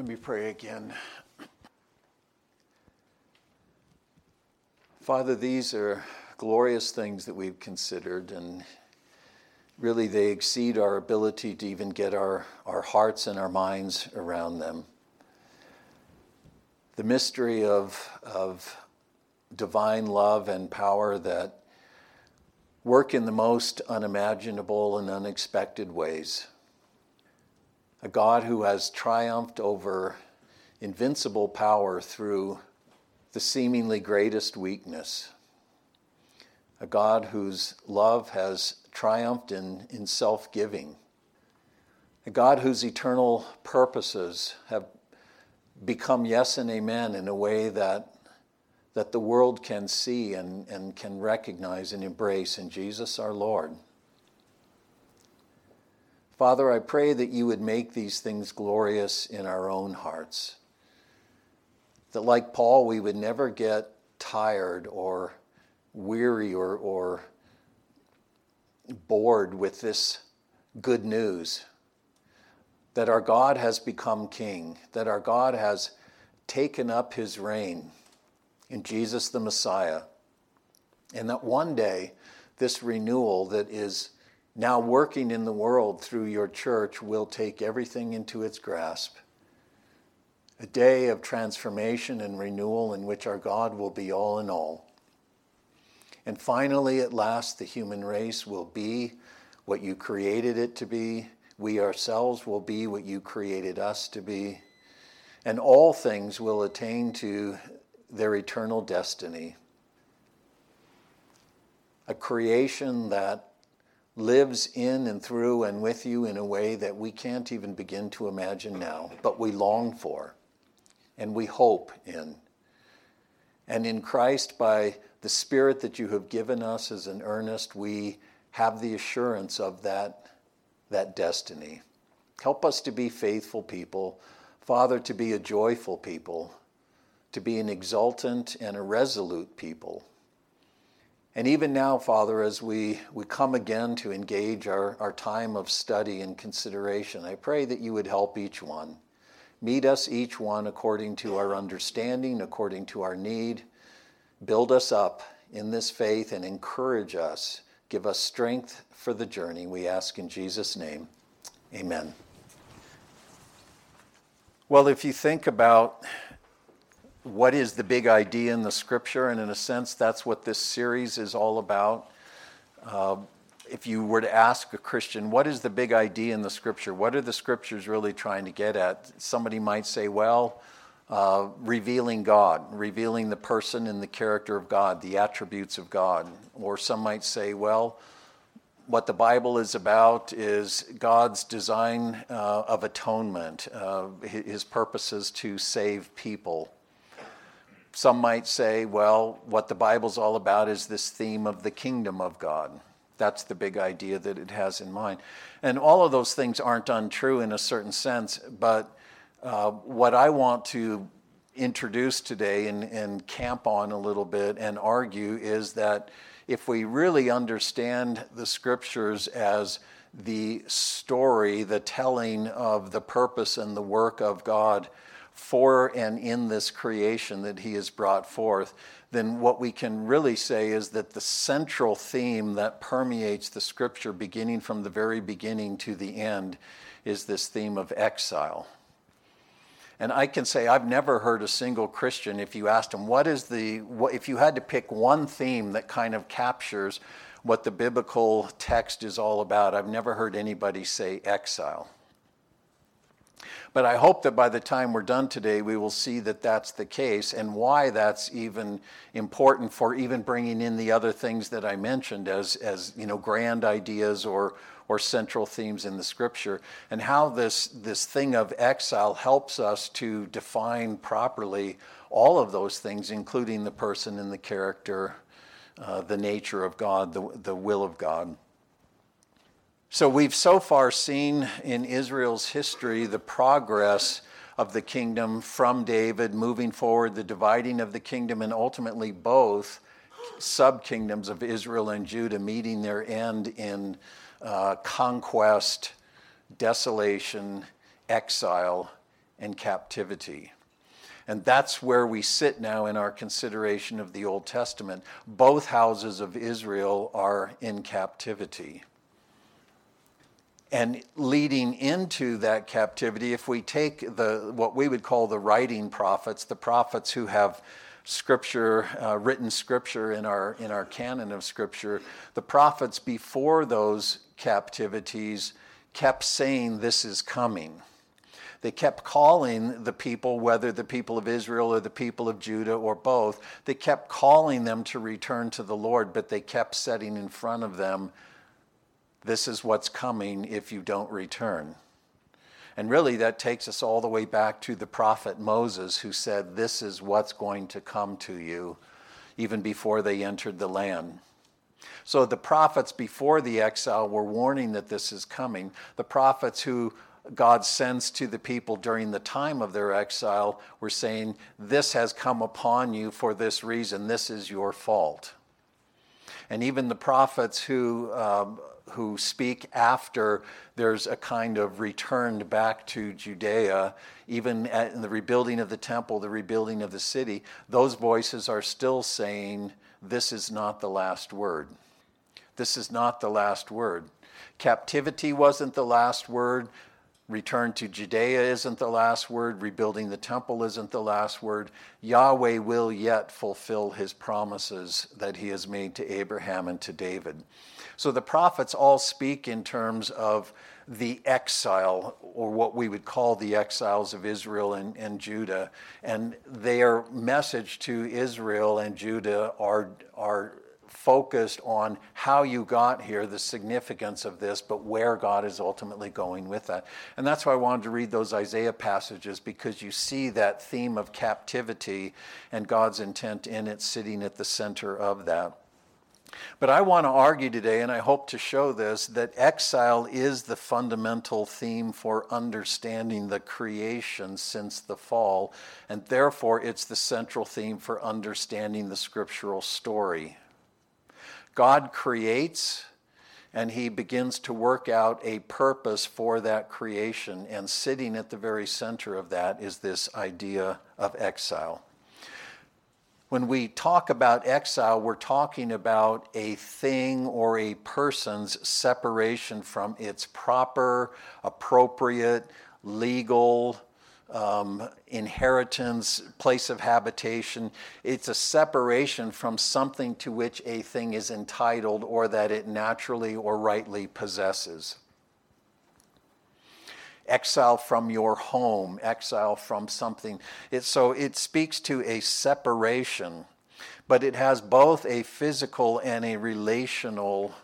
Let me pray again. Father, these are glorious things that we've considered, and really they exceed our ability to even get our, our hearts and our minds around them. The mystery of, of divine love and power that work in the most unimaginable and unexpected ways. A God who has triumphed over invincible power through the seemingly greatest weakness. A God whose love has triumphed in, in self giving. A God whose eternal purposes have become yes and amen in a way that, that the world can see and, and can recognize and embrace in Jesus our Lord. Father, I pray that you would make these things glorious in our own hearts. That, like Paul, we would never get tired or weary or, or bored with this good news. That our God has become king, that our God has taken up his reign in Jesus the Messiah, and that one day this renewal that is now working in the world through your church will take everything into its grasp. A day of transformation and renewal in which our God will be all in all. And finally, at last, the human race will be what you created it to be. We ourselves will be what you created us to be. And all things will attain to their eternal destiny. A creation that lives in and through and with you in a way that we can't even begin to imagine now, but we long for and we hope in. And in Christ, by the Spirit that you have given us as an earnest, we have the assurance of that, that destiny. Help us to be faithful people, Father, to be a joyful people, to be an exultant and a resolute people. And even now, Father, as we, we come again to engage our, our time of study and consideration, I pray that you would help each one. Meet us, each one, according to our understanding, according to our need build us up in this faith and encourage us. Give us strength for the journey. We ask in Jesus' name. Amen. Well, if you think about what is the big idea in the scripture, and in a sense, that's what this series is all about. Uh, if you were to ask a Christian, what is the big idea in the scripture? What are the scriptures really trying to get at? Somebody might say, well, uh, revealing God, revealing the person and the character of God, the attributes of God. Or some might say, well, what the Bible is about is God's design uh, of atonement, uh, his purposes to save people. Some might say, well, what the Bible's all about is this theme of the kingdom of God. That's the big idea that it has in mind. And all of those things aren't untrue in a certain sense, but uh, what I want to introduce today and, and camp on a little bit and argue is that if we really understand the scriptures as the story, the telling of the purpose and the work of God for and in this creation that He has brought forth, then what we can really say is that the central theme that permeates the scripture, beginning from the very beginning to the end, is this theme of exile. And I can say I've never heard a single Christian, if you asked them, what is the, what, if you had to pick one theme that kind of captures what the biblical text is all about, I've never heard anybody say exile. But I hope that by the time we're done today, we will see that that's the case and why that's even important for even bringing in the other things that I mentioned as, as you know, grand ideas or, or central themes in the scripture, and how this, this thing of exile helps us to define properly all of those things, including the person and the character, uh, the nature of God, the, the will of God. So we've so far seen in Israel's history the progress of the kingdom from David, moving forward, the dividing of the kingdom, and ultimately both sub kingdoms of Israel and Judah meeting their end in uh, conquest, desolation, exile, and captivity. And that's where we sit now in our consideration of the Old Testament. Both houses of Israel are in captivity. And leading into that captivity, if we take the what we would call the writing prophets, the prophets who have scripture, uh, written scripture in our in our canon of scripture, the prophets before those captivities kept saying this is coming. They kept calling the people, whether the people of Israel or the people of Judah or both, they kept calling them to return to the Lord, but they kept setting in front of them this is what's coming if you don't return. And really, that takes us all the way back to the prophet Moses, who said, This is what's going to come to you, even before they entered the land. So the prophets before the exile were warning that this is coming. The prophets who God sends to the people during the time of their exile were saying, This has come upon you for this reason. This is your fault. And even the prophets who um, who speak after there's a kind of return back to Judea, even in the rebuilding of the temple, the rebuilding of the city, those voices are still saying, This is not the last word. This is not the last word. Captivity wasn't the last word. Return to Judea isn't the last word. Rebuilding the temple isn't the last word. Yahweh will yet fulfill his promises that he has made to Abraham and to David. So the prophets all speak in terms of the exile, or what we would call the exiles of Israel and, and Judah. And their message to Israel and Judah are, are focused on how you got here, the significance of this, but where God is ultimately going with that. And that's why I wanted to read those Isaiah passages because you see that theme of captivity and God's intent in it sitting at the center of that. But I want to argue today, and I hope to show this, that exile is the fundamental theme for understanding the creation since the fall, and therefore it's the central theme for understanding the scriptural story. God creates, and he begins to work out a purpose for that creation, and sitting at the very center of that is this idea of exile when we talk about exile, we're talking about a thing or a person's separation from its proper, appropriate, legal, um, inheritance, place of habitation. It's a separation from something to which a thing is entitled or that it naturally or rightly possesses exile from your home, exile from something. It, so it speaks to a separation, but it has both a physical and a relational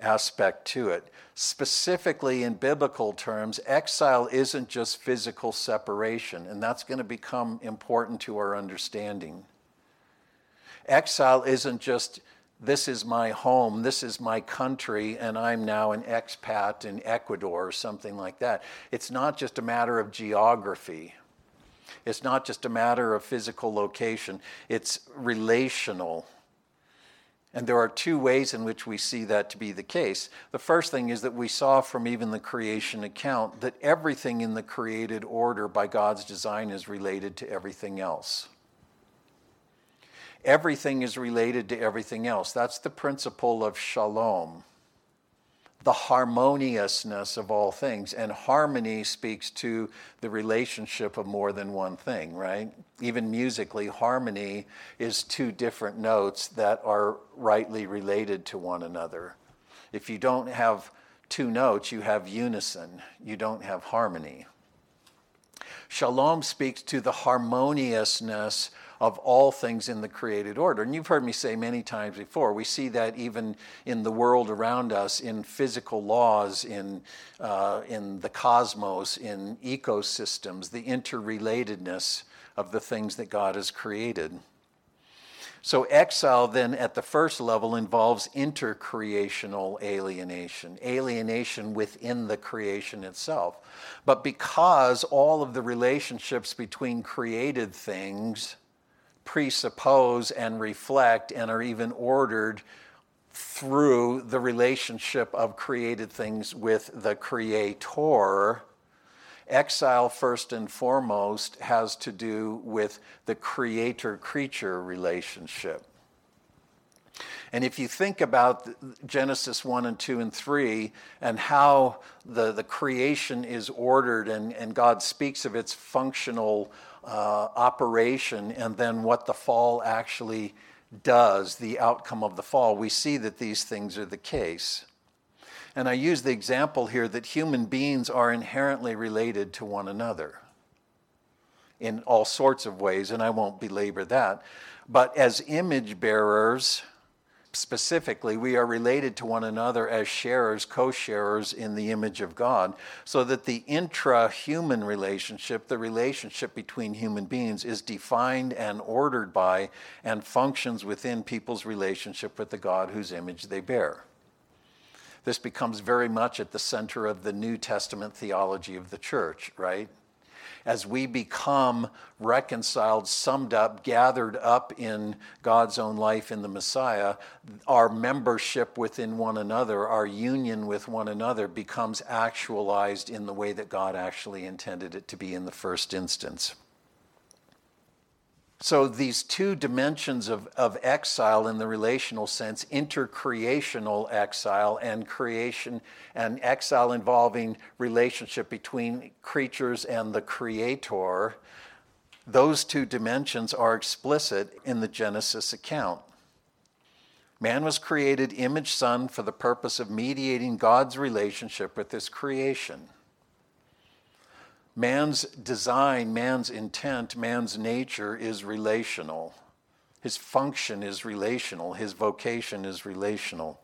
aspect to it. Specifically, in biblical terms, exile isn't just physical separation, and that's going to become important to our understanding. Exile isn't just this is my home, this is my country, and I'm now an expat in Ecuador or something like that. It's not just a matter of geography. It's not just a matter of physical location, it's relational. And there are two ways in which we see that to be the case. The first thing is that we saw from even the creation account that everything in the created order by God's design is related to everything else everything is related to everything else. That's the principle of shalom, the harmoniousness of all things. And harmony speaks to the relationship of more than one thing, right? Even musically, harmony is two different notes that are rightly related to one another. If you don't have two notes, you have unison, you don't have harmony. Shalom speaks to the harmoniousness of all things in the created order. And you've heard me say many times before, we see that even in the world around us, in physical laws, in, uh, in the cosmos, in ecosystems, the interrelatedness of the things that God has created. So, exile then at the first level involves intercreational alienation, alienation within the creation itself. But because all of the relationships between created things presuppose and reflect and are even ordered through the relationship of created things with the Creator, exile, first and foremost, has to do with the creator creature relationship. And if you think about Genesis 1 and 2 and 3 and how the, the creation is ordered and, and God speaks of its functional uh, operation and then what the fall actually does, the outcome of the fall, we see that these things are the case. And I use the example here that human beings are inherently related to one another in all sorts of ways, and I won't belabor that. But as image bearers, specifically, we are related to one another as sharers, co sharers in the image of God, so that the intra human relationship, the relationship between human beings, is defined and ordered by and functions within people's relationship with the God whose image they bear. This becomes very much at the center of the New Testament theology of the church, right? As we become reconciled, summed up, gathered up in God's own life in the Messiah, our membership within one another, our union with one another becomes actualized in the way that God actually intended it to be in the first instance. So, these two dimensions of, of exile in the relational sense, intercreational exile and creation, and exile involving relationship between creatures and the creator, those two dimensions are explicit in the Genesis account. Man was created image son for the purpose of mediating God's relationship with his creation. Man's design, man's intent, man's nature is relational. His function is relational. His vocation is relational.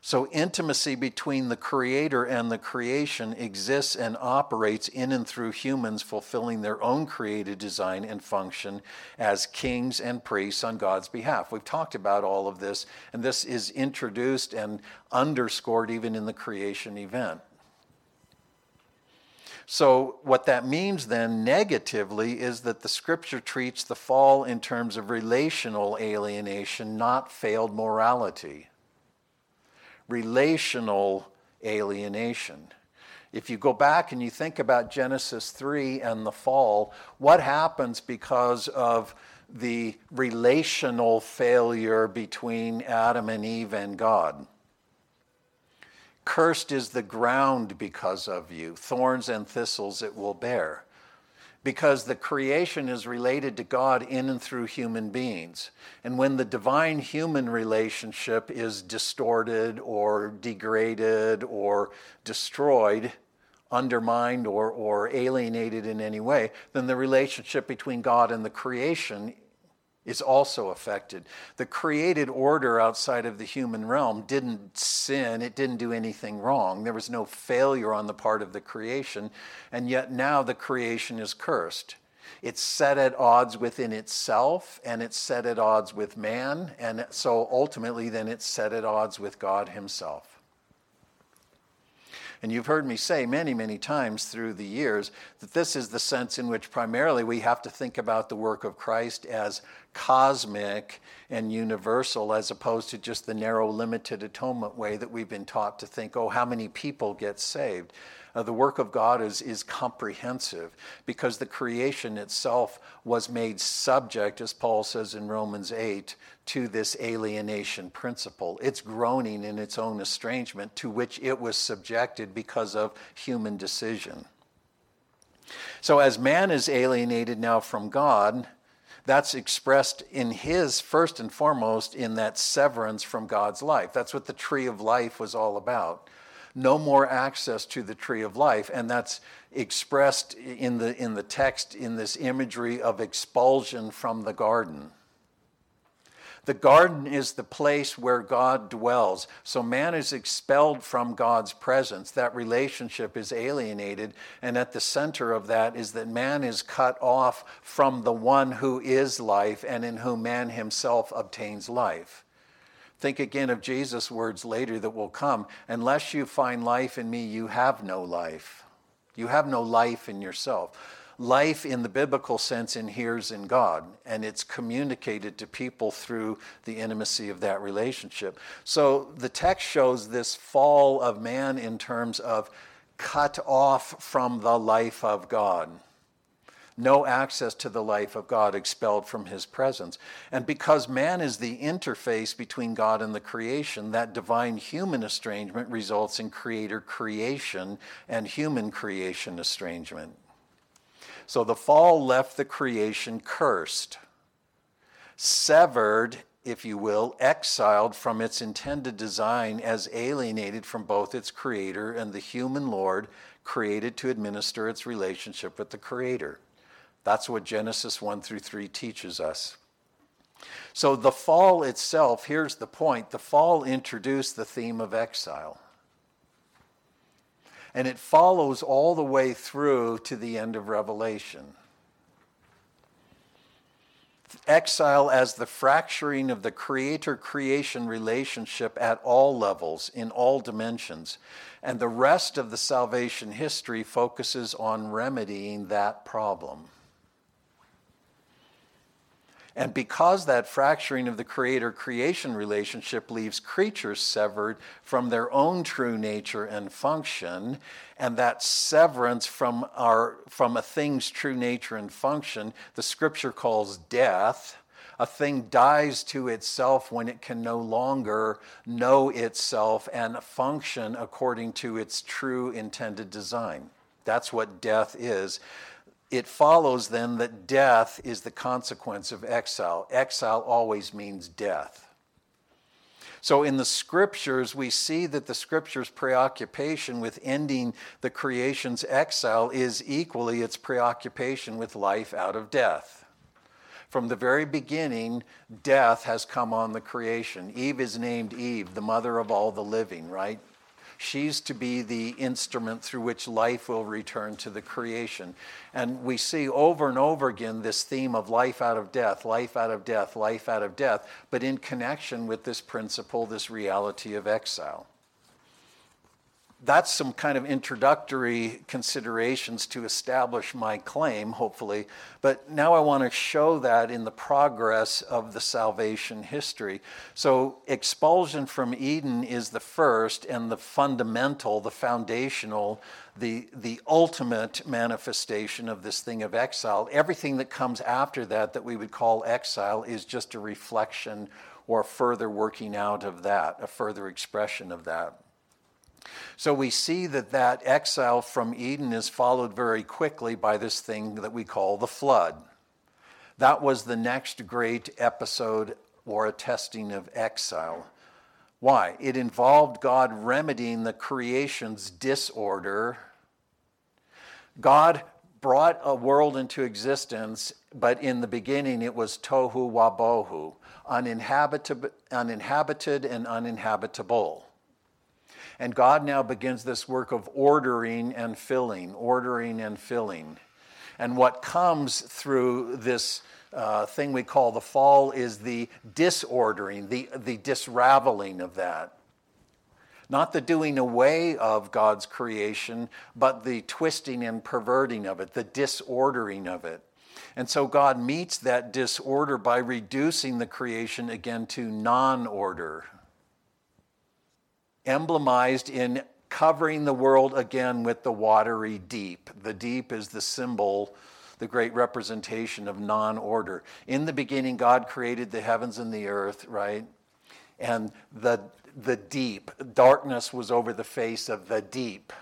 So, intimacy between the Creator and the creation exists and operates in and through humans fulfilling their own created design and function as kings and priests on God's behalf. We've talked about all of this, and this is introduced and underscored even in the creation event. So, what that means then negatively is that the scripture treats the fall in terms of relational alienation, not failed morality. Relational alienation. If you go back and you think about Genesis 3 and the fall, what happens because of the relational failure between Adam and Eve and God? Cursed is the ground because of you, thorns and thistles it will bear. Because the creation is related to God in and through human beings. And when the divine human relationship is distorted or degraded or destroyed, undermined or, or alienated in any way, then the relationship between God and the creation is also affected. The created order outside of the human realm didn't sin, it didn't do anything wrong. There was no failure on the part of the creation, and yet now the creation is cursed. It's set at odds within itself, and it's set at odds with man, and so ultimately, then it's set at odds with God Himself. And you've heard me say many, many times through the years that this is the sense in which primarily we have to think about the work of Christ as cosmic and universal as opposed to just the narrow, limited atonement way that we've been taught to think, oh, how many people get saved? Uh, the work of God is, is comprehensive because the creation itself was made subject, as Paul says in Romans 8, to this alienation principle. It's groaning in its own estrangement to which it was subjected because of human decision. So, as man is alienated now from God, that's expressed in his, first and foremost, in that severance from God's life. That's what the tree of life was all about. No more access to the tree of life. And that's expressed in the, in the text in this imagery of expulsion from the garden. The garden is the place where God dwells. So man is expelled from God's presence. That relationship is alienated. And at the center of that is that man is cut off from the one who is life and in whom man himself obtains life. Think again of Jesus' words later that will come Unless you find life in me, you have no life. You have no life in yourself life in the biblical sense inheres in God, and it's communicated to people through the intimacy of that relationship. So the text shows this fall of man in terms of cut off from the life of God. No access to the life of God, expelled from his presence. And because man is the interface between God and the creation, that divine human estrangement results in creator creation and human creation estrangement. So the fall left the creation cursed, severed if you will, exiled from its intended design as alienated from both its creator and the human Lord created to administer its relationship with the creator. That's what Genesis 1 through 3 teaches us. So the fall itself, here's the point the fall introduced the theme of exile. And it follows all the way through to the end of Revelation exile as the fracturing of the creator creation relationship at all levels, in all dimensions. And the rest of the salvation history focuses on remedying that problem. And because that fracturing of the creator creation relationship leaves creatures severed from their own true nature and function, and that severance from, our, from a thing's true nature and function, the scripture calls death. A thing dies to itself when it can no longer know itself and function according to its true intended design. That's what death is it follows then that death is the consequence of exile. Exile always means death. So in the scriptures, we see that the scriptures' preoccupation with ending the creation's exile is equally its preoccupation with life out of death. From the very beginning, death has come on the creation. Eve is named Eve, the mother of all the living, right? She's to be the instrument through which life will return to the creation. And we see over and over again this theme of life out of death, life out of death, life out of death, but in connection with this principle, this reality of exile that's some kind of introductory considerations to establish my claim, hopefully. But now I want to show that in the progress of the salvation history. So, expulsion from Eden is the first and the fundamental, the foundational, the, the ultimate manifestation of this thing of exile. Everything that comes after that, that we would call exile, is just a reflection or a further working out of that, a further expression of that. So we see that that exile from Eden is followed very quickly by this thing that we call the flood. That was the next great episode or a testing of exile. Why? It involved God remedying the creation's disorder. God brought a world into existence, but in the beginning it was tohu wabohu, uninhabited, uninhabited and uninhabitable. And God now begins this work of ordering and filling, ordering and filling. And what comes through this uh, thing we call the fall is the disordering, the, the disraveling of that. Not the doing away of God's creation, but the twisting and perverting of it, the disordering of it. And so God meets that disorder by reducing the creation again to non order, emblemized in covering the world again with the watery deep. The deep is the symbol, the great representation of non order. In the beginning, God created the heavens and the earth, right? And the, the deep, darkness was over the face of the deep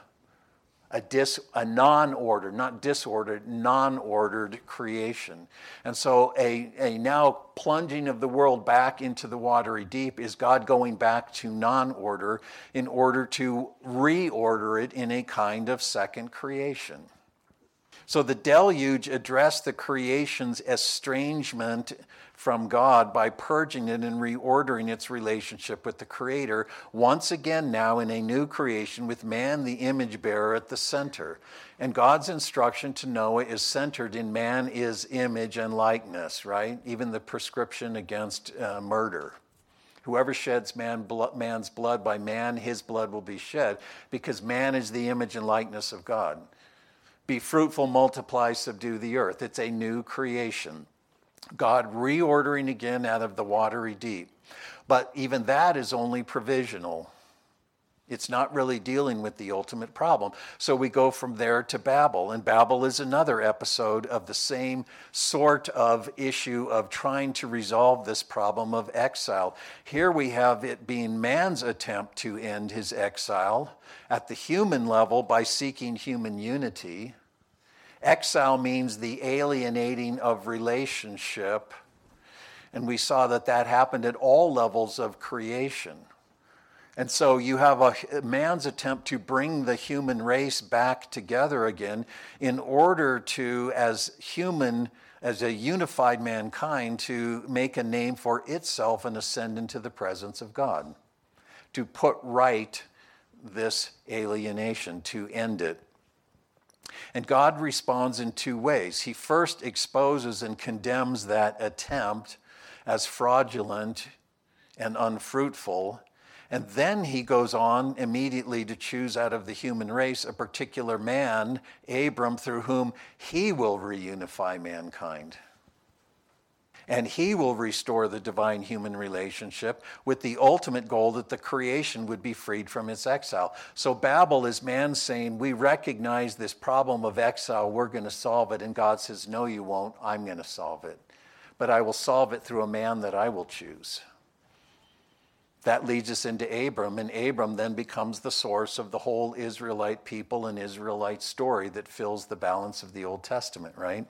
a, dis, a non-ordered, not disordered, non-ordered creation. And so a, a now plunging of the world back into the watery deep is God going back to non-order in order to reorder it in a kind of second creation. So the deluge addressed the creation's estrangement from God by purging it and reordering its relationship with the Creator, once again now in a new creation with man, the image bearer, at the center. And God's instruction to Noah is centered in man is image and likeness, right? Even the prescription against uh, murder. Whoever sheds man, man's blood by man, his blood will be shed, because man is the image and likeness of God. Be fruitful, multiply, subdue the earth. It's a new creation. God reordering again out of the watery deep. But even that is only provisional. It's not really dealing with the ultimate problem. So we go from there to Babel, and Babel is another episode of the same sort of issue of trying to resolve this problem of exile. Here we have it being man's attempt to end his exile at the human level by seeking human unity. Exile means the alienating of relationship, and we saw that that happened at all levels of creation. And so you have a man's attempt to bring the human race back together again in order to, as human, as a unified mankind, to make a name for itself and ascend into the presence of God, to put right this alienation, to end it. And God responds in two ways. He first exposes and condemns that attempt as fraudulent and unfruitful and then he goes on immediately to choose out of the human race a particular man, Abram, through whom he will reunify mankind. And he will restore the divine human relationship with the ultimate goal that the creation would be freed from its exile. So Babel is man saying, We recognize this problem of exile, we're going to solve it. And God says, No, you won't, I'm going to solve it. But I will solve it through a man that I will choose. That leads us into Abram, and Abram then becomes the source of the whole Israelite people and Israelite story that fills the balance of the Old Testament, right?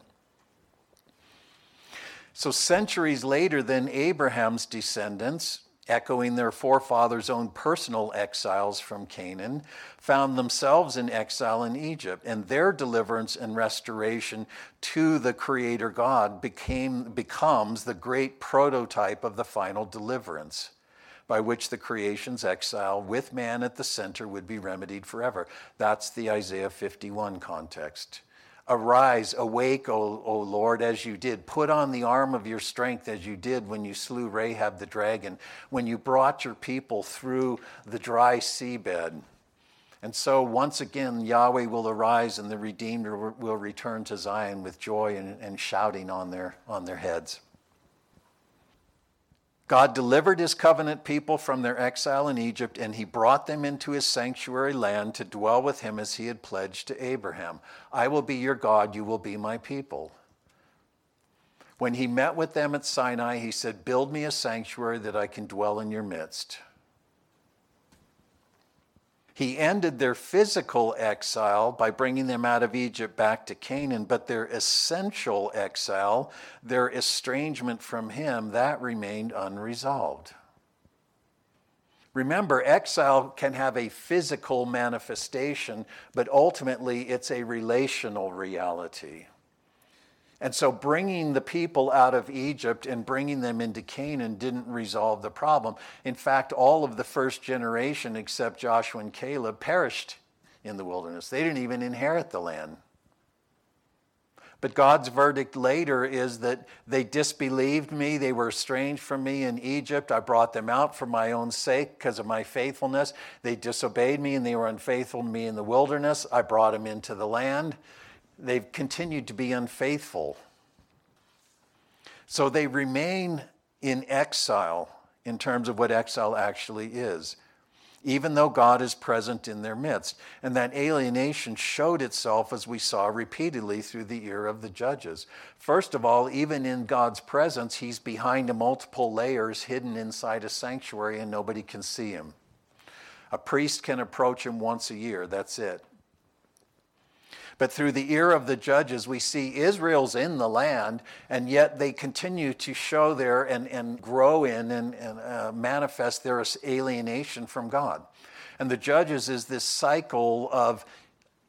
So, centuries later, then Abraham's descendants, echoing their forefathers' own personal exiles from Canaan, found themselves in exile in Egypt, and their deliverance and restoration to the Creator God became, becomes the great prototype of the final deliverance by which the creation's exile with man at the center would be remedied forever. That's the Isaiah 51 context. Arise, awake, o, o, Lord, as you did. Put on the arm of your strength as you did when you slew Rahab the dragon, when you brought your people through the dry seabed. And so once again, Yahweh will arise and the redeemed will return to Zion with joy and, and shouting on their, on their heads. God delivered his covenant people from their exile in Egypt, and he brought them into his sanctuary land to dwell with him as he had pledged to Abraham. I will be your God, you will be my people. When he met with them at Sinai, he said, Build me a sanctuary that I can dwell in your midst. He ended their physical exile by bringing them out of Egypt back to Canaan, but their essential exile, their estrangement from Him, that remained unresolved. Remember, exile can have a physical manifestation, but ultimately it's a relational reality. And so bringing the people out of Egypt and bringing them into Canaan didn't resolve the problem. In fact, all of the first generation, except Joshua and Caleb, perished in the wilderness. They didn't even inherit the land. But God's verdict later is that they disbelieved me. They were estranged from me in Egypt. I brought them out for my own sake because of my faithfulness. They disobeyed me and they were unfaithful to me in the wilderness. I brought them into the land they've continued to be unfaithful. So they remain in exile in terms of what exile actually is, even though God is present in their midst. And that alienation showed itself, as we saw repeatedly through the ear of the judges. First of all, even in God's presence, he's behind multiple layers hidden inside a sanctuary and nobody can see him. A priest can approach him once a year, that's it. But through the ear of the judges, we see Israel's in the land, and yet they continue to show their and, and grow in and, and uh, manifest their alienation from God. And the judges is this cycle of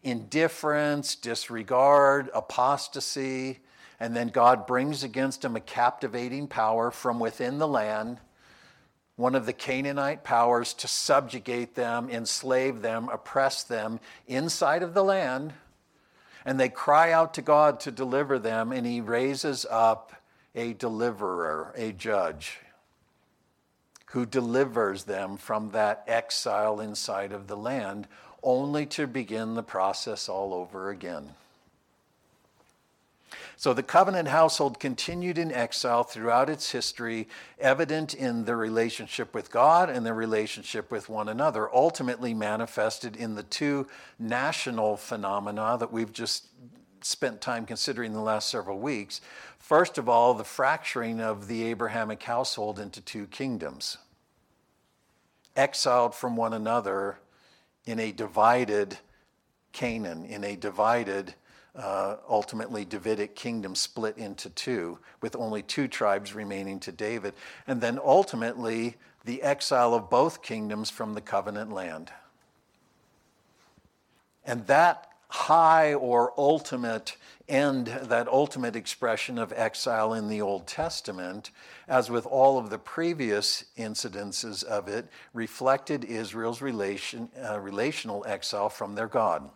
indifference, disregard, apostasy, and then God brings against them a captivating power from within the land one of the Canaanite powers to subjugate them, enslave them, oppress them inside of the land and they cry out to God to deliver them, and He raises up a deliverer, a judge, who delivers them from that exile inside of the land, only to begin the process all over again. So the covenant household continued in exile throughout its history, evident in their relationship with God and their relationship with one another, ultimately manifested in the two national phenomena that we've just spent time considering the last several weeks. First of all, the fracturing of the Abrahamic household into two kingdoms, exiled from one another in a divided Canaan, in a divided uh, ultimately Davidic kingdom split into two, with only two tribes remaining to David, and then ultimately the exile of both kingdoms from the covenant land. And that high or ultimate end, that ultimate expression of exile in the Old Testament, as with all of the previous incidences of it, reflected Israel's relation, uh, relational exile from their God.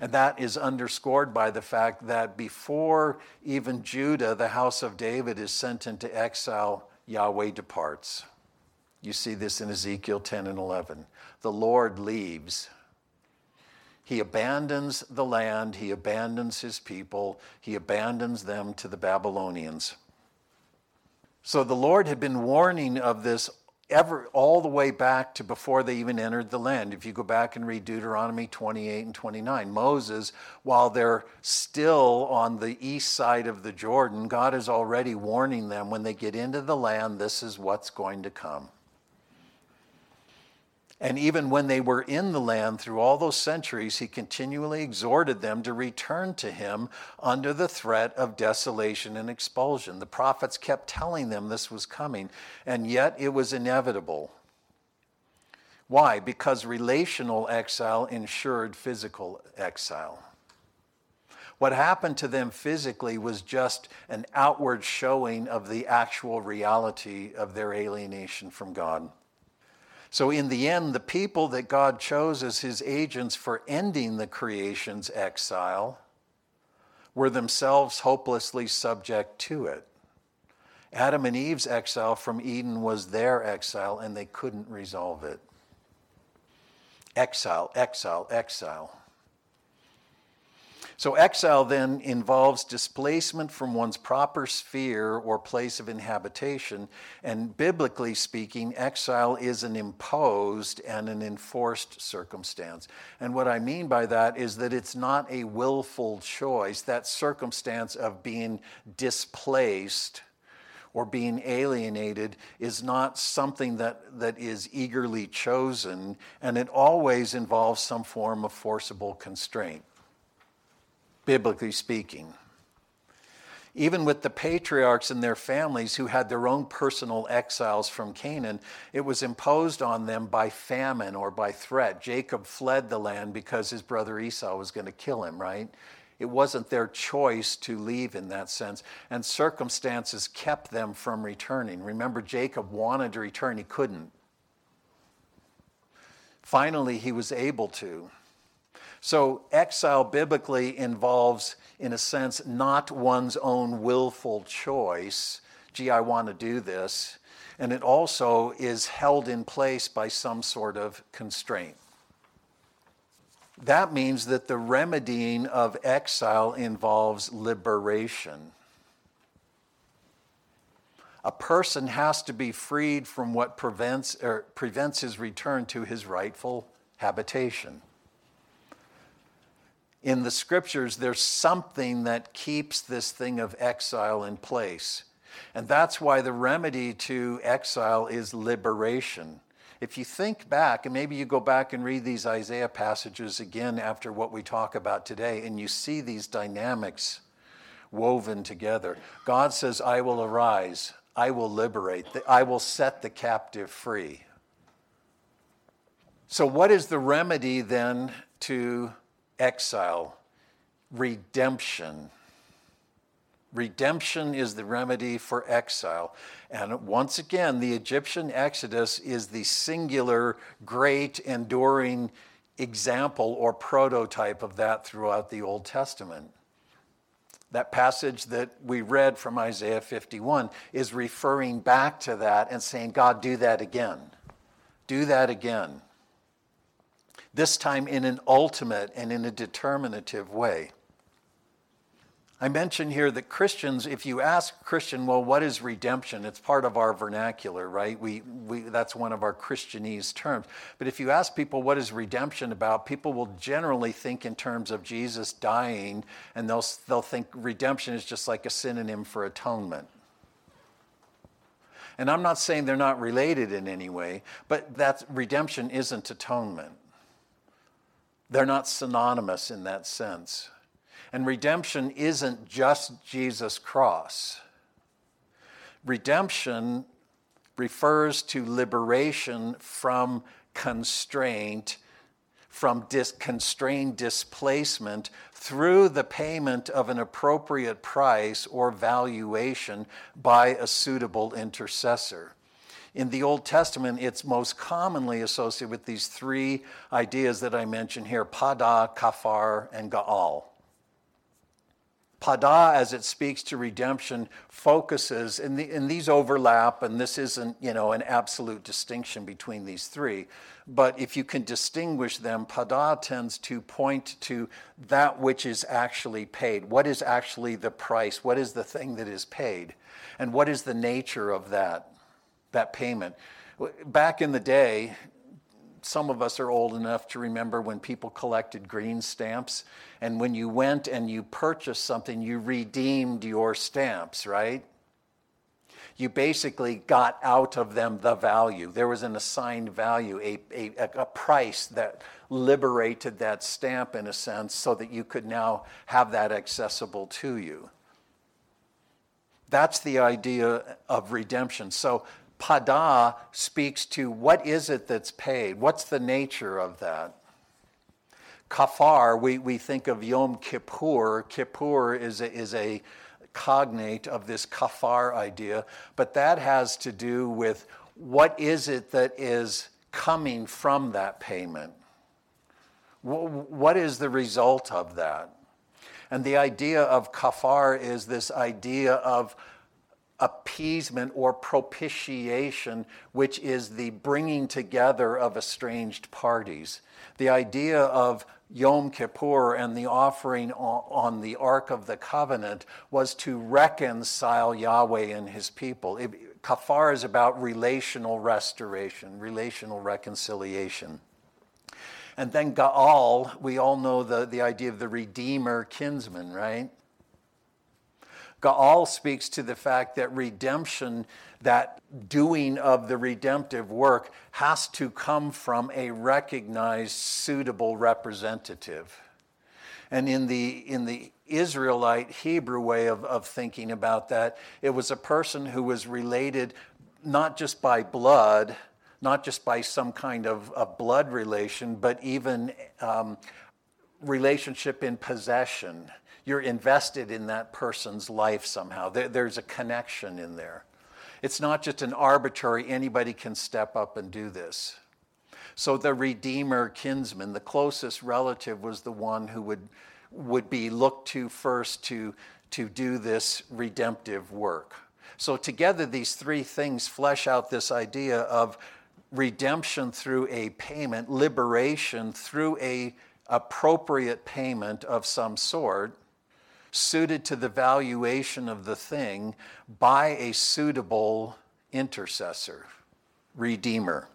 And that is underscored by the fact that before even Judah, the house of David, is sent into exile, Yahweh departs. You see this in Ezekiel 10 and 11. The Lord leaves. He abandons the land, he abandons his people, he abandons them to the Babylonians. So the Lord had been warning of this ever all the way back to before they even entered the land. If you go back and read Deuteronomy 28 and 29, Moses, while they're still on the east side of the Jordan, God is already warning them when they get into the land, this is what's going to come. And even when they were in the land through all those centuries, he continually exhorted them to return to him under the threat of desolation and expulsion. The prophets kept telling them this was coming, and yet it was inevitable. Why? Because relational exile ensured physical exile. What happened to them physically was just an outward showing of the actual reality of their alienation from God. So, in the end, the people that God chose as his agents for ending the creation's exile were themselves hopelessly subject to it. Adam and Eve's exile from Eden was their exile, and they couldn't resolve it. Exile, exile, exile. So, exile then involves displacement from one's proper sphere or place of inhabitation. And biblically speaking, exile is an imposed and an enforced circumstance. And what I mean by that is that it's not a willful choice. That circumstance of being displaced or being alienated is not something that, that is eagerly chosen, and it always involves some form of forcible constraint biblically speaking. Even with the patriarchs and their families who had their own personal exiles from Canaan, it was imposed on them by famine or by threat. Jacob fled the land because his brother Esau was going to kill him, right? It wasn't their choice to leave in that sense, and circumstances kept them from returning. Remember, Jacob wanted to return, he couldn't. Finally, he was able to. So, exile biblically involves, in a sense, not one's own willful choice. Gee, I want to do this. And it also is held in place by some sort of constraint. That means that the remedying of exile involves liberation. A person has to be freed from what prevents, or prevents his return to his rightful habitation in the scriptures, there's something that keeps this thing of exile in place. And that's why the remedy to exile is liberation. If you think back, and maybe you go back and read these Isaiah passages again after what we talk about today, and you see these dynamics woven together. God says, I will arise, I will liberate, I will set the captive free. So, what is the remedy then to exile, redemption. Redemption is the remedy for exile. And once again, the Egyptian Exodus is the singular, great, enduring example or prototype of that throughout the Old Testament. That passage that we read from Isaiah 51 is referring back to that and saying, God, do that again. Do that again this time in an ultimate and in a determinative way. I mentioned here that Christians, if you ask Christian, well, what is redemption? It's part of our vernacular, right? We, we, that's one of our Christianese terms. But if you ask people what is redemption about, people will generally think in terms of Jesus dying, and they'll, they'll think redemption is just like a synonym for atonement. And I'm not saying they're not related in any way, but that redemption isn't atonement. They're not synonymous in that sense. And redemption isn't just Jesus' cross. Redemption refers to liberation from constraint, from dis- constrained displacement through the payment of an appropriate price or valuation by a suitable intercessor. In the Old Testament, it's most commonly associated with these three ideas that I mentioned here pada, kafar, and gaal. Pada, as it speaks to redemption, focuses, and, the, and, these overlap, and this isn't, you know, an absolute distinction between these three. But if you can distinguish them, Pada tends to point to that which is actually paid. What is actually the price? What is the thing that is paid? And what is the nature of that, that payment? Back in the day, some of us are old enough to remember when people collected green stamps. And when you went and you purchased something, you redeemed your stamps, right? You basically got out of them the value. There was an assigned value, a, a, a price that liberated that stamp in a sense so that you could now have that accessible to you. That's the idea of redemption. So pada speaks to what is it that's paid? What's the nature of that? Kafar, we, we think of Yom Kippur. Kippur is a, is a cognate of this kafar idea, but that has to do with what is it that is coming from that payment? What is the result of that? And the idea of kafar is this idea of appeasement or propitiation, which is the bringing together of estranged parties. The idea of Yom Kippur and the offering on the Ark of the Covenant was to reconcile Yahweh and his people. It, kafar is about relational restoration, relational reconciliation. And then Gaal, we all know the, the idea of the Redeemer kinsman, right? Gaal speaks to the fact that redemption, that doing of the redemptive work, has to come from a recognized, suitable representative. And in the, in the Israelite Hebrew way of, of thinking about that, it was a person who was related not just by blood, not just by some kind of, of blood relation, but even um, relationship in possession you're invested in that person's life somehow. There, there's a connection in there. It's not just an arbitrary, anybody can step up and do this. So the Redeemer kinsman, the closest relative, was the one who would, would be looked to first to, to do this redemptive work. So together, these three things flesh out this idea of redemption through a payment, liberation through a appropriate payment of some sort, suited to the valuation of the thing by a suitable intercessor, redeemer.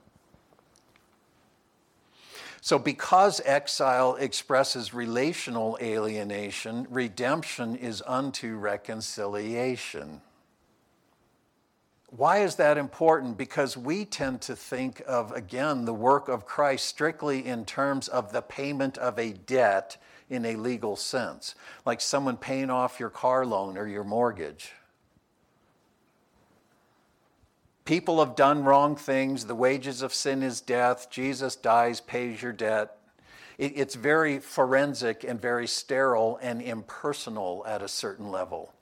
So, because exile expresses relational alienation, redemption is unto reconciliation. Why is that important? Because we tend to think of, again, the work of Christ strictly in terms of the payment of a debt in a legal sense, like someone paying off your car loan or your mortgage. People have done wrong things. The wages of sin is death. Jesus dies, pays your debt. it's very forensic and very sterile and impersonal at a certain level.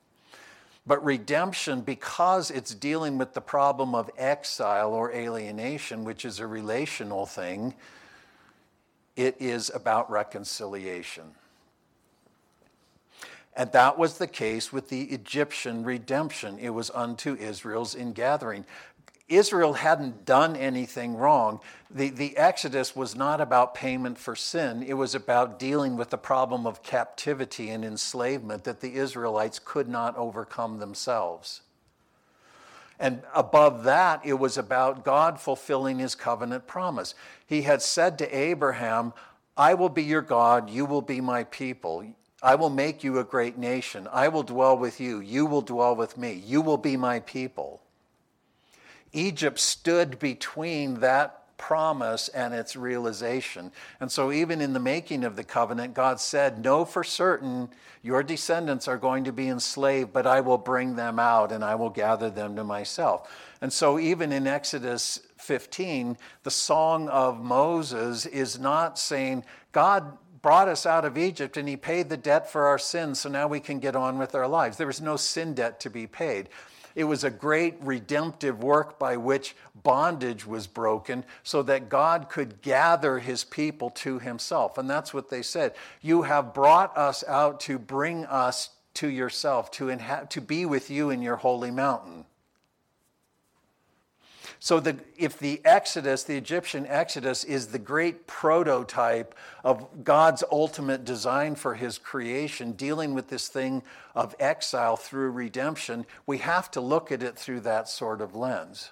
But redemption, because it's dealing with the problem of exile or alienation, which is a relational thing, it is about reconciliation. And that was the case with the Egyptian redemption. It was unto Israel's ingathering. Israel hadn't done anything wrong. The, the Exodus was not about payment for sin, it was about dealing with the problem of captivity and enslavement that the Israelites could not overcome themselves. And above that, it was about God fulfilling his covenant promise. He had said to Abraham, I will be your God, you will be my people. I will make you a great nation. I will dwell with you. You will dwell with me. You will be my people. Egypt stood between that promise and its realization. And so, even in the making of the covenant, God said, Know for certain your descendants are going to be enslaved, but I will bring them out and I will gather them to myself. And so, even in Exodus 15, the song of Moses is not saying, God brought us out of Egypt and he paid the debt for our sins, so now we can get on with our lives. There was no sin debt to be paid. It was a great redemptive work by which bondage was broken so that God could gather his people to himself. And that's what they said. You have brought us out to bring us to yourself, to, inha- to be with you in your holy mountain. So, the, if the Exodus, the Egyptian Exodus, is the great prototype of God's ultimate design for his creation, dealing with this thing of exile through redemption, we have to look at it through that sort of lens.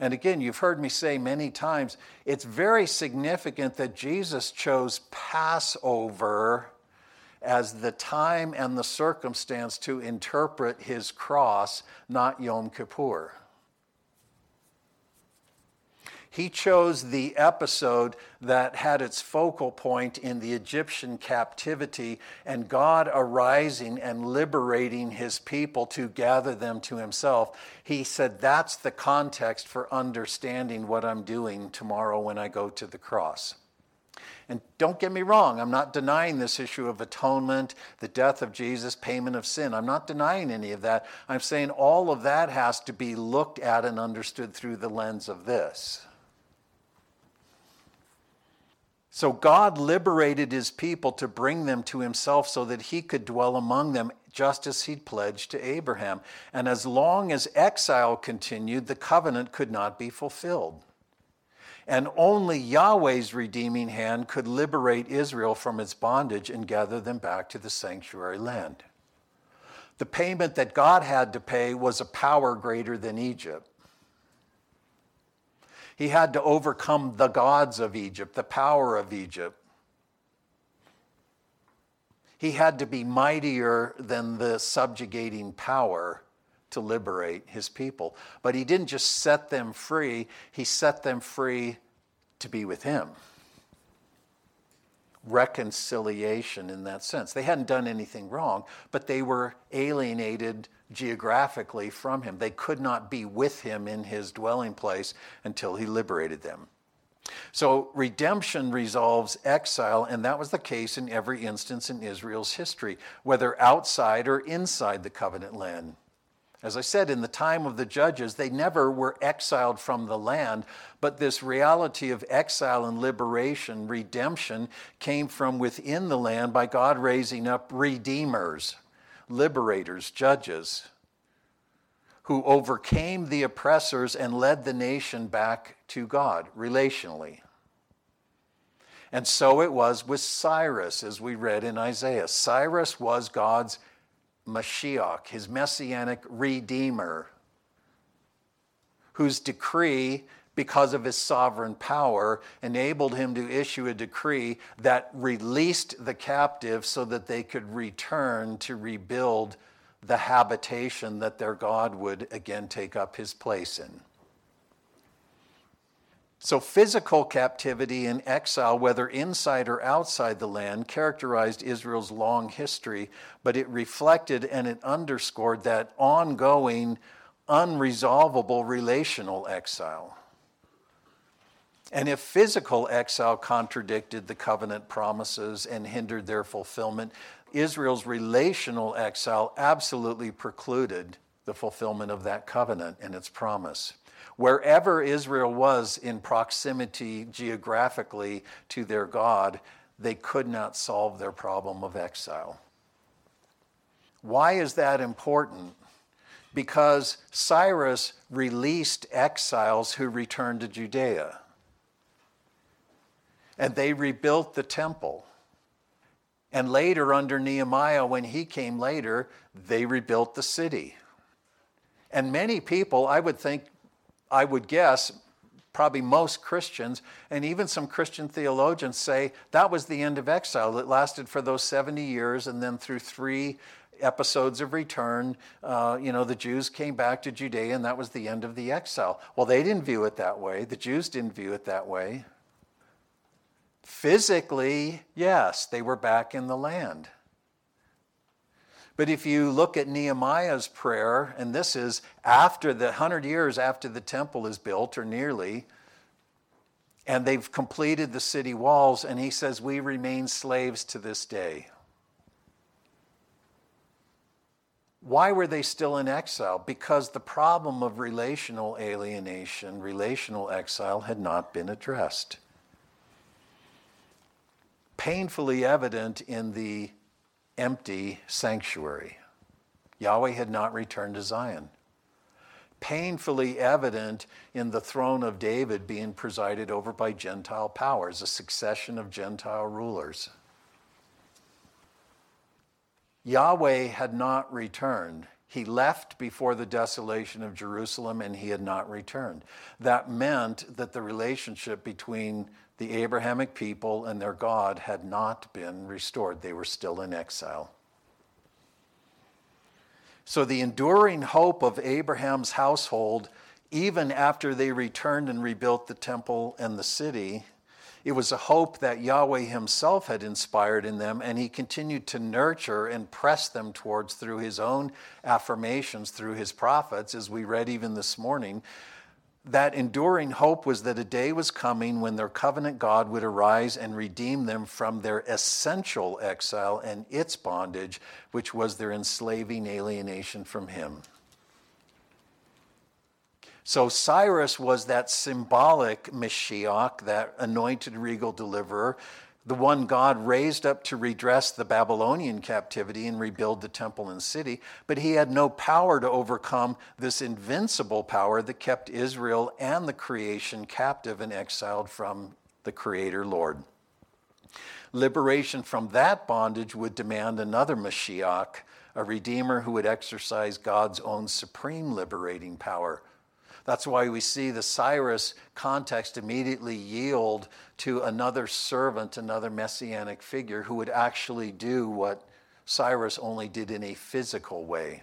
And again, you've heard me say many times, it's very significant that Jesus chose Passover as the time and the circumstance to interpret his cross, not Yom Kippur. He chose the episode that had its focal point in the Egyptian captivity and God arising and liberating his people to gather them to himself. He said, That's the context for understanding what I'm doing tomorrow when I go to the cross. And don't get me wrong, I'm not denying this issue of atonement, the death of Jesus, payment of sin. I'm not denying any of that. I'm saying all of that has to be looked at and understood through the lens of this. So God liberated his people to bring them to himself so that he could dwell among them, just as he'd pledged to Abraham. And as long as exile continued, the covenant could not be fulfilled. And only Yahweh's redeeming hand could liberate Israel from its bondage and gather them back to the sanctuary land. The payment that God had to pay was a power greater than Egypt. He had to overcome the gods of Egypt, the power of Egypt. He had to be mightier than the subjugating power to liberate his people. But he didn't just set them free, he set them free to be with him. Reconciliation in that sense. They hadn't done anything wrong, but they were alienated geographically from him. They could not be with him in his dwelling place until he liberated them. So redemption resolves exile, and that was the case in every instance in Israel's history, whether outside or inside the covenant land. As I said, in the time of the judges, they never were exiled from the land, but this reality of exile and liberation, redemption, came from within the land by God raising up redeemers liberators, judges, who overcame the oppressors and led the nation back to God relationally. And so it was with Cyrus, as we read in Isaiah. Cyrus was God's Mashiach, his messianic redeemer, whose decree because of his sovereign power, enabled him to issue a decree that released the captive so that they could return to rebuild the habitation that their God would again take up his place in. So, physical captivity and exile, whether inside or outside the land, characterized Israel's long history, but it reflected and it underscored that ongoing, unresolvable relational exile. And if physical exile contradicted the covenant promises and hindered their fulfillment, Israel's relational exile absolutely precluded the fulfillment of that covenant and its promise. Wherever Israel was in proximity geographically to their God, they could not solve their problem of exile. Why is that important? because Cyrus released exiles who returned to Judea. And they rebuilt the temple. And later, under Nehemiah, when he came later, they rebuilt the city. And many people, I would think, I would guess, probably most Christians, and even some Christian theologians say that was the end of exile. It lasted for those 70 years, and then through three episodes of return, uh, you know, the Jews came back to Judea, and that was the end of the exile. Well, they didn't view it that way. The Jews didn't view it that way. Physically, yes, they were back in the land. But if you look at Nehemiah's prayer, and this is after the hundred years after the temple is built, or nearly, and they've completed the city walls, and he says, We remain slaves to this day. Why were they still in exile? Because the problem of relational alienation, relational exile, had not been addressed. Painfully evident in the empty sanctuary. Yahweh had not returned to Zion. Painfully evident in the throne of David being presided over by Gentile powers, a succession of Gentile rulers. Yahweh had not returned. He left before the desolation of Jerusalem and he had not returned. That meant that the relationship between the Abrahamic people and their God had not been restored. They were still in exile. So the enduring hope of Abraham's household, even after they returned and rebuilt the temple and the city, it was a hope that Yahweh himself had inspired in them, and he continued to nurture and press them towards through his own affirmations, through his prophets, as we read even this morning. That enduring hope was that a day was coming when their covenant God would arise and redeem them from their essential exile and its bondage, which was their enslaving alienation from him. So Cyrus was that symbolic Mashiach, that anointed regal deliverer, the one God raised up to redress the Babylonian captivity and rebuild the temple and city, but he had no power to overcome this invincible power that kept Israel and the creation captive and exiled from the Creator Lord. Liberation from that bondage would demand another Mashiach, a Redeemer who would exercise God's own supreme liberating power that's why we see the Cyrus context immediately yield to another servant, another messianic figure who would actually do what Cyrus only did in a physical way.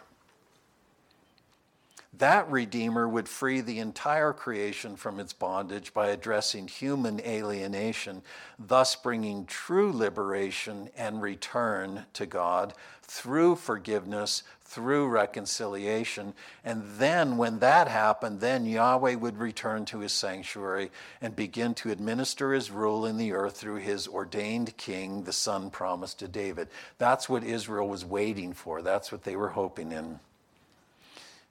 That Redeemer would free the entire creation from its bondage by addressing human alienation, thus bringing true liberation and return to God through forgiveness, through reconciliation. And then, when that happened, then Yahweh would return to his sanctuary and begin to administer his rule in the earth through his ordained king, the son promised to David. That's what Israel was waiting for, that's what they were hoping in.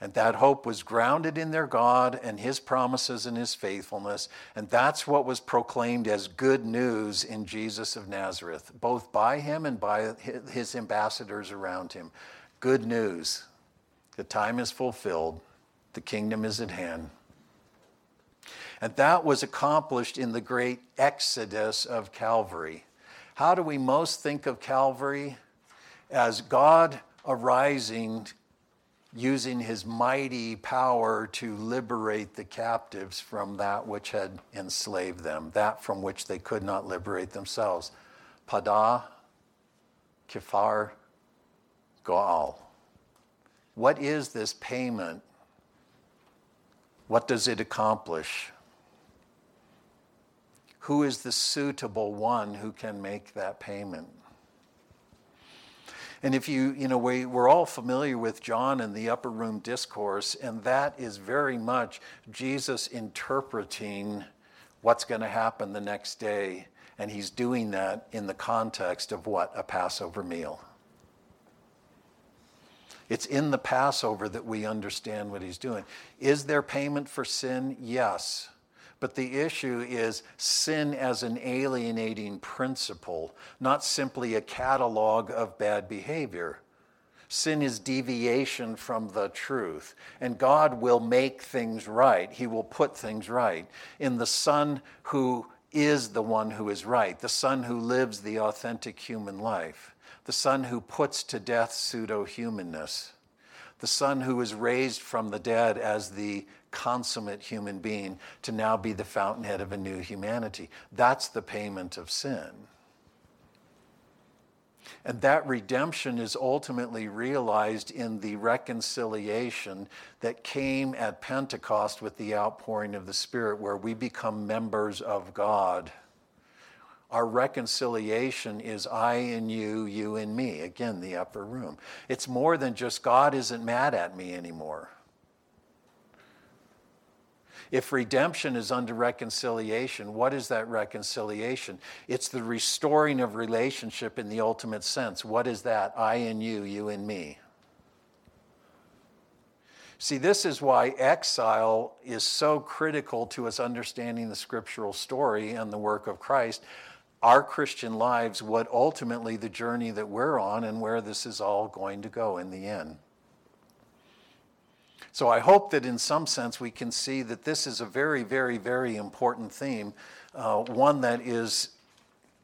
And that hope was grounded in their God and his promises and his faithfulness. And that's what was proclaimed as good news in Jesus of Nazareth, both by him and by his ambassadors around him. Good news. The time is fulfilled, the kingdom is at hand. And that was accomplished in the great exodus of Calvary. How do we most think of Calvary? As God arising, using his mighty power to liberate the captives from that which had enslaved them, that from which they could not liberate themselves. Padah, Kafar, Gaal. What is this payment? What does it accomplish? Who is the suitable one who can make that payment? And if you, you know, we, we're all familiar with John and the upper room discourse, and that is very much Jesus interpreting what's going to happen the next day. And he's doing that in the context of what? A Passover meal. It's in the Passover that we understand what he's doing. Is there payment for sin? Yes. But the issue is sin as an alienating principle, not simply a catalog of bad behavior. Sin is deviation from the truth. And God will make things right. He will put things right. In the Son who is the one who is right, the Son who lives the authentic human life, the Son who puts to death pseudo humanness, the Son who is raised from the dead as the consummate human being to now be the fountainhead of a new humanity. That's the payment of sin. And that redemption is ultimately realized in the reconciliation that came at Pentecost with the outpouring of the Spirit, where we become members of God. Our reconciliation is I and you, you and me. Again, the upper room. It's more than just God isn't mad at me anymore. If redemption is under reconciliation, what is that reconciliation? It's the restoring of relationship in the ultimate sense. What is that? I and you, you and me. See, this is why exile is so critical to us understanding the scriptural story and the work of Christ, our Christian lives, what ultimately the journey that we're on, and where this is all going to go in the end. So I hope that in some sense we can see that this is a very, very, very important theme, uh, one that is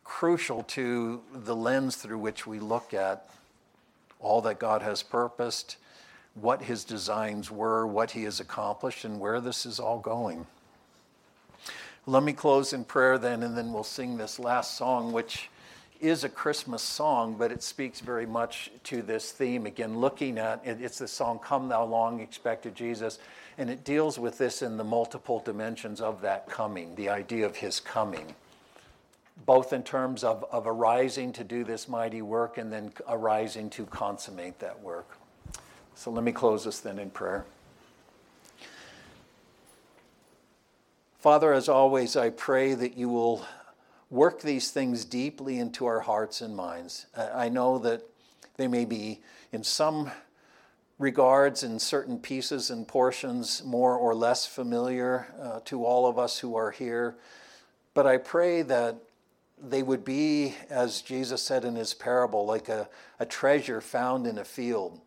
crucial to the lens through which we look at all that God has purposed, what his designs were, what he has accomplished, and where this is all going. Let me close in prayer then, and then we'll sing this last song, which is a Christmas song, but it speaks very much to this theme. Again, looking at it, it's the song Come Thou Long Expected Jesus, and it deals with this in the multiple dimensions of that coming, the idea of his coming, both in terms of, of arising to do this mighty work and then arising to consummate that work. So let me close this then in prayer. Father, as always, I pray that you will work these things deeply into our hearts and minds. I know that they may be, in some regards, in certain pieces and portions, more or less familiar uh, to all of us who are here. But I pray that they would be, as Jesus said in his parable, like a, a treasure found in a field.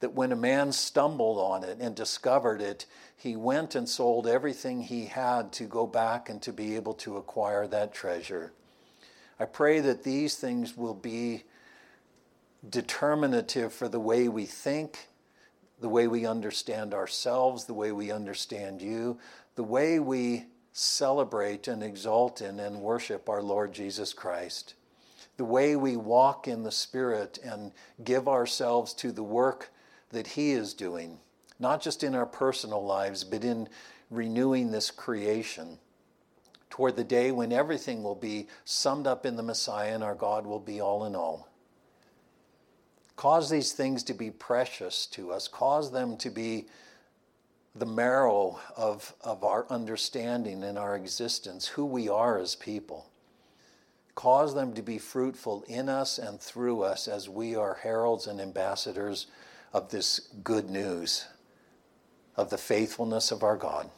That when a man stumbled on it and discovered it, he went and sold everything he had to go back and to be able to acquire that treasure. I pray that these things will be determinative for the way we think, the way we understand ourselves, the way we understand you, the way we celebrate and exalt in and worship our Lord Jesus Christ, the way we walk in the Spirit and give ourselves to the work that He is doing not just in our personal lives, but in renewing this creation toward the day when everything will be summed up in the Messiah and our God will be all in all. Cause these things to be precious to us, cause them to be the marrow of, of our understanding and our existence, who we are as people. Cause them to be fruitful in us and through us as we are heralds and ambassadors of this good news of the faithfulness of our God.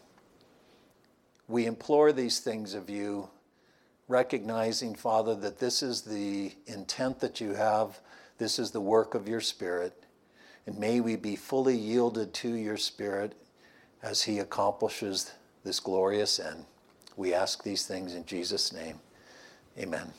We implore these things of you, recognizing, Father, that this is the intent that you have, this is the work of your Spirit, and may we be fully yielded to your Spirit as he accomplishes this glorious end. We ask these things in Jesus' name. Amen.